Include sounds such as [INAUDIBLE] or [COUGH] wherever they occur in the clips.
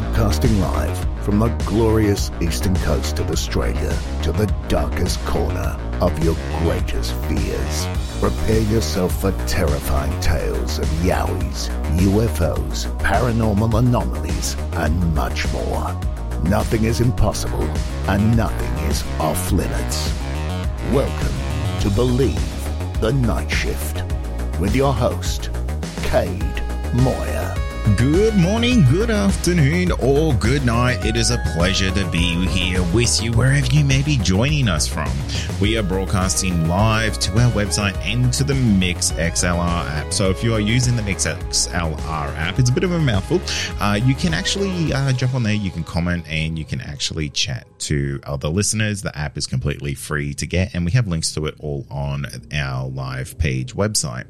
Broadcasting live from the glorious eastern coast of Australia to the darkest corner of your greatest fears. Prepare yourself for terrifying tales of yowies, UFOs, paranormal anomalies, and much more. Nothing is impossible and nothing is off limits. Welcome to Believe the Night Shift with your host, Cade Moyer. Good morning, good afternoon, or good night. It is a pleasure to be here with you wherever you may be joining us from. We are broadcasting live to our website and to the Mix XLR app. So if you are using the Mix XLR app, it's a bit of a mouthful. Uh, you can actually uh, jump on there, you can comment, and you can actually chat to other listeners. The app is completely free to get, and we have links to it all on our live page website.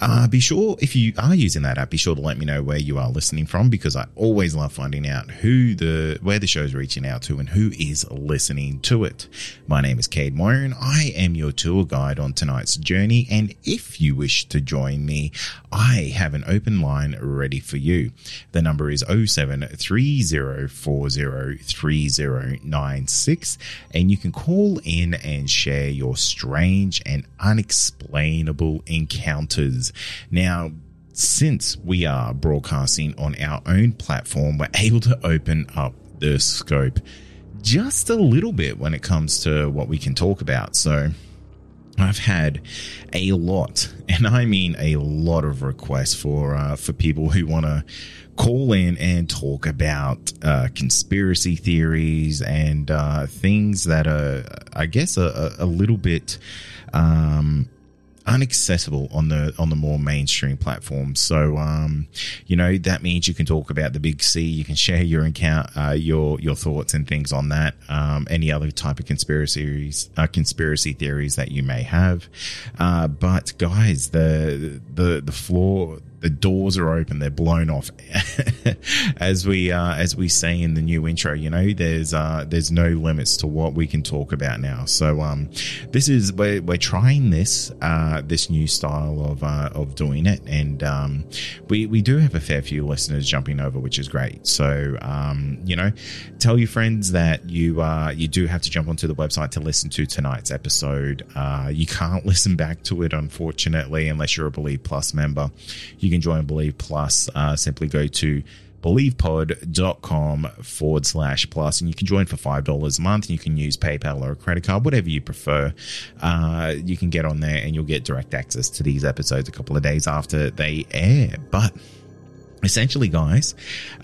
Uh, be sure, if you are using that app, be sure to let me know where you are listening from because I always love finding out who the where the show's reaching out to and who is listening to it. My name is Cade Moyer and I am your tour guide on tonight's journey. And if you wish to join me, I have an open line ready for you. The number is 0730403096 and you can call in and share your strange and unexplainable encounters. Now, since we are broadcasting on our own platform, we're able to open up the scope just a little bit when it comes to what we can talk about. So, I've had a lot, [LAUGHS] and I mean a lot of requests for uh, for people who want to call in and talk about uh, conspiracy theories and uh, things that are, I guess, a, a little bit um, unaccessible on the on the more mainstream platforms. So, um, you know, that means you can talk about the big C. You can share your account, uh, your your thoughts and things on that. Um, any other type of conspiracies, uh, conspiracy theories that you may have. Uh, but guys, the the the floor the doors are open they're blown off [LAUGHS] as we uh, as we say in the new intro you know there's uh, there's no limits to what we can talk about now. So um this is we're, we're trying this uh, this new style of uh, of doing it. And um we we do have a fair few listeners jumping over which is great. So um you know tell your friends that you uh you do have to jump onto the website to listen to tonight's episode. Uh you can't [LAUGHS] listen back to it unfortunately unless you're a believe plus member. You can join Believe Plus. Uh, simply go to believepod.com forward slash plus and you can join for five dollars a month and you can use paypal or a credit card whatever you prefer uh, you can get on there and you'll get direct access to these episodes a couple of days after they air but essentially guys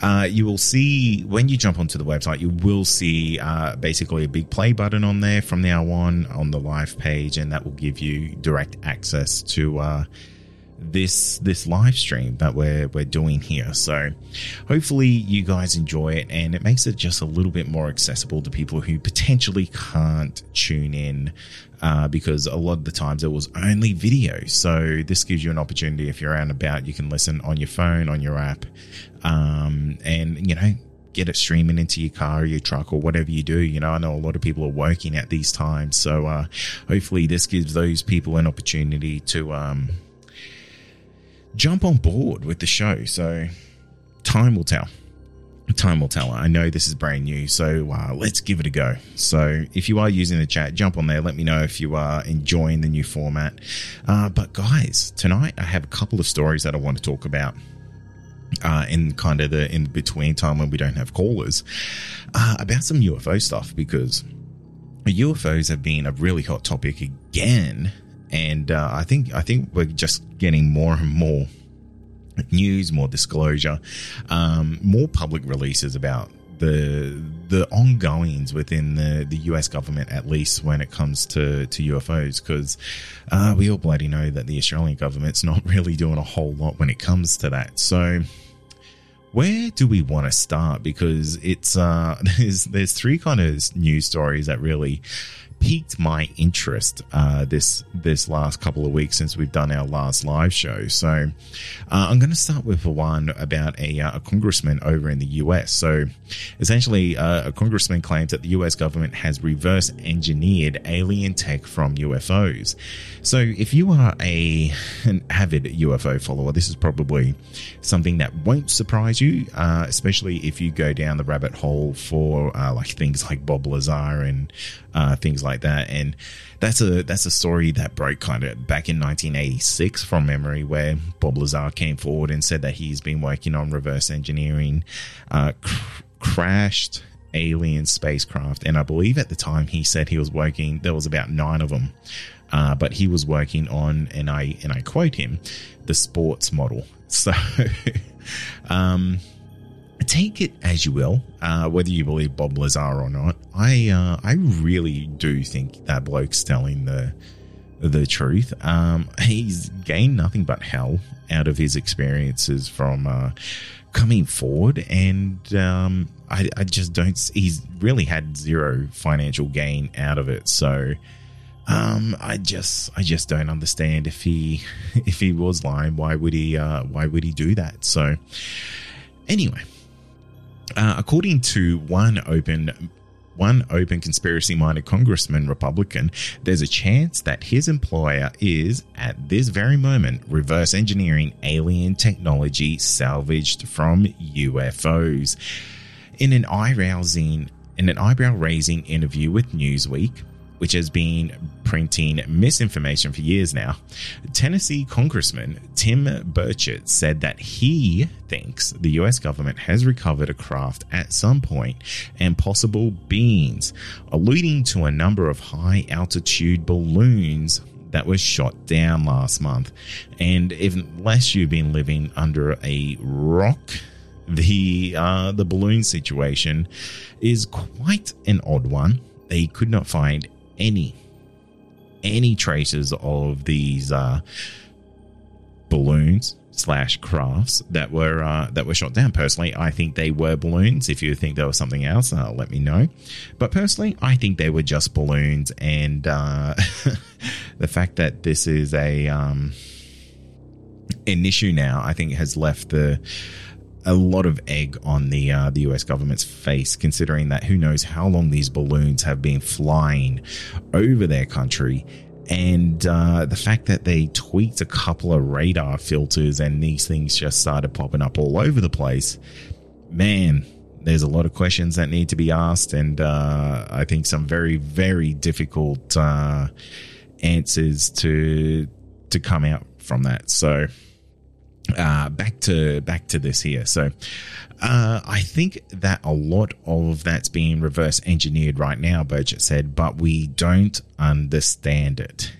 uh, you will see when you jump onto the website you will see uh, basically a big play button on there from now on on the live page and that will give you direct access to uh, this this live stream that we're we're doing here. So hopefully you guys enjoy it and it makes it just a little bit more accessible to people who potentially can't tune in uh, because a lot of the times it was only video. So this gives you an opportunity if you're out and about, you can listen on your phone, on your app, um, and you know get it streaming into your car your truck or whatever you do. You know, I know a lot of people are working at these times. So, uh, hopefully this gives those people an opportunity to, um, jump on board with the show. So time will tell. Time will tell. I know this is brand new, so uh, let's give it a go. So, if you are using the chat, jump on there. Let me know if you are enjoying the new format. Uh, but, guys, tonight I have a couple of stories that I want to talk about. Uh, in kind of the in between time when we don't have callers, uh, about some UFO stuff because UFOs have been a really hot topic again and uh, I think I think we're just getting more and more news, more disclosure, um, more public releases about the the ongoings within the, the US government, at least when it comes to, to UFOs, because uh, we all bloody know that the Australian government's [LAUGHS] not really doing a whole lot when it comes to that. So, where do we want to start? Because it's uh, [LAUGHS] there's there's three kind of news stories that really piqued my interest uh, this this last couple of weeks since we've done our last live show. So uh, I'm going to start with one about a, uh, a, congressman over in the US. So essentially, uh, a congressman claims that the US government has reverse engineered alien tech from UFOs. So if you are a an avid UFO follower, this is probably something that won't surprise you, uh, especially if you go down the rabbit hole for uh, like things like Bob Lazar and things like like that. And that's a that's a story that broke kind of back in 1986 from memory, where Bob Lazar came forward and said that he's been working on reverse engineering uh, cr- crashed alien spacecraft. And I believe at the time he said he was working. There was about nine of them. Uh, but he was working on, and I and I quote him, the sports model. [LAUGHS] So, um, take it as you will, uh, whether you believe Bob Lazar or not. I uh, I really do think that bloke's telling the the truth. Um, he's gained nothing but hell out of his experiences from uh, coming forward, and um, I, I just don't. He's really had zero financial gain out of it. So. Um, I just, I just don't understand if he, [LAUGHS] if he was lying, why would he, uh, why would he do that? So, anyway, uh, according to one open one open conspiracy minded congressman Republican, there's a chance that his employer is, at this very moment, reverse engineering alien technology salvaged from UFOs. In an eye rousing in an eyebrow raising interview with Newsweek, which has been printing misinformation for years now, Tennessee Congressman Tim Burchett said that he thinks the US government has recovered a craft at some point and possible beings, alluding to a number of high altitude balloons that were shot down last month. And unless you've been living under a rock, the uh, the balloon situation is quite an odd one. They could not find any any traces of these uh, balloons slash crafts that were uh, that were shot down. Personally, I think they were balloons. If you think there was something else, uh, let me know. But personally, I think they were just balloons, and uh, [LAUGHS] the fact that this is a um, an issue now, I think, has left the a lot of egg on the uh, the US government's face, considering that who knows how long these balloons have been flying over their country. And uh, the fact that they tweaked a couple of radar filters and these things just started popping up all over the place, man, there's a lot of questions that need to be asked, and uh, I think some very, very difficult uh, answers to to come out from that. So, uh, back to back to this here. So, uh, I think that a lot of that's being reverse engineered right now. Burchett said, but we don't understand it.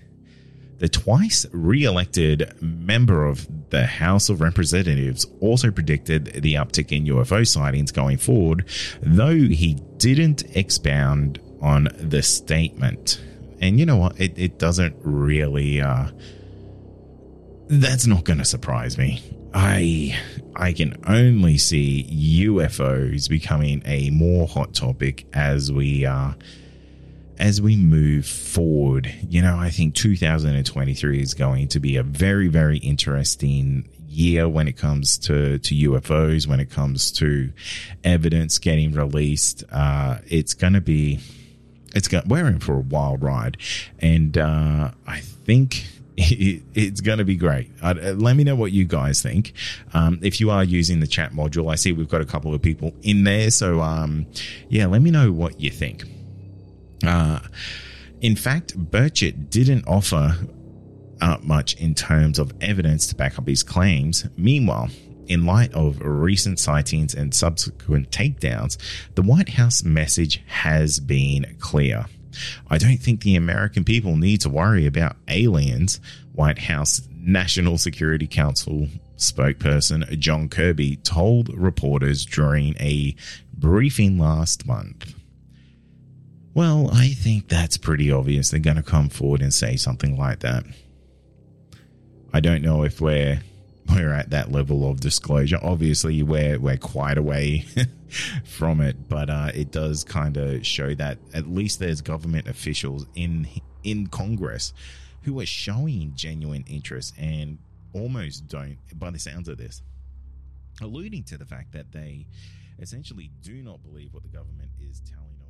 The twice re-elected member of the House of Representatives also predicted the uptick in UFO sightings going forward, though he didn't expound on the statement. And you know what? It, it doesn't really. Uh, that's not going to surprise me. I I can only see UFOs becoming a more hot topic as we uh as we move forward. You know, I think 2023 is going to be a very very interesting year when it comes to to UFOs, when it comes to evidence getting released. Uh it's going to be it's got we're in for a wild ride and uh I think it, [LAUGHS] it's going to be great. Uh, let me know what you guys think. Um, if you are using the chat module, I see we've got a couple of people in there. So, um, yeah, let me know what you think. Uh, in fact, Burchett didn't offer uh, much in terms of evidence to back up his claims. Meanwhile, in light of recent sightings and subsequent takedowns, the White House message has been clear. I don't think the American people need to worry about aliens, White House National Security Council spokesperson John Kirby told reporters during a briefing last month. Well, I think that's pretty obvious. They're going to come forward and say something like that. I don't know if we're we're at that level of disclosure. Obviously, we're we're quite away [LAUGHS] from it, but uh, it does kind of show that at least there's government officials in in Congress who are showing genuine interest and almost don't, by the sounds of this, alluding to the fact that they essentially do not believe what the government is telling them.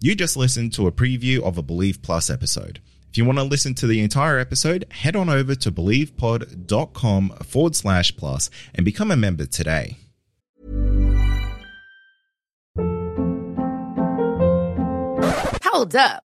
You just listened to a preview of a Believe Plus episode. If you want to listen to the entire episode, head on over to believepod.com forward slash plus and become a member today. Hold up.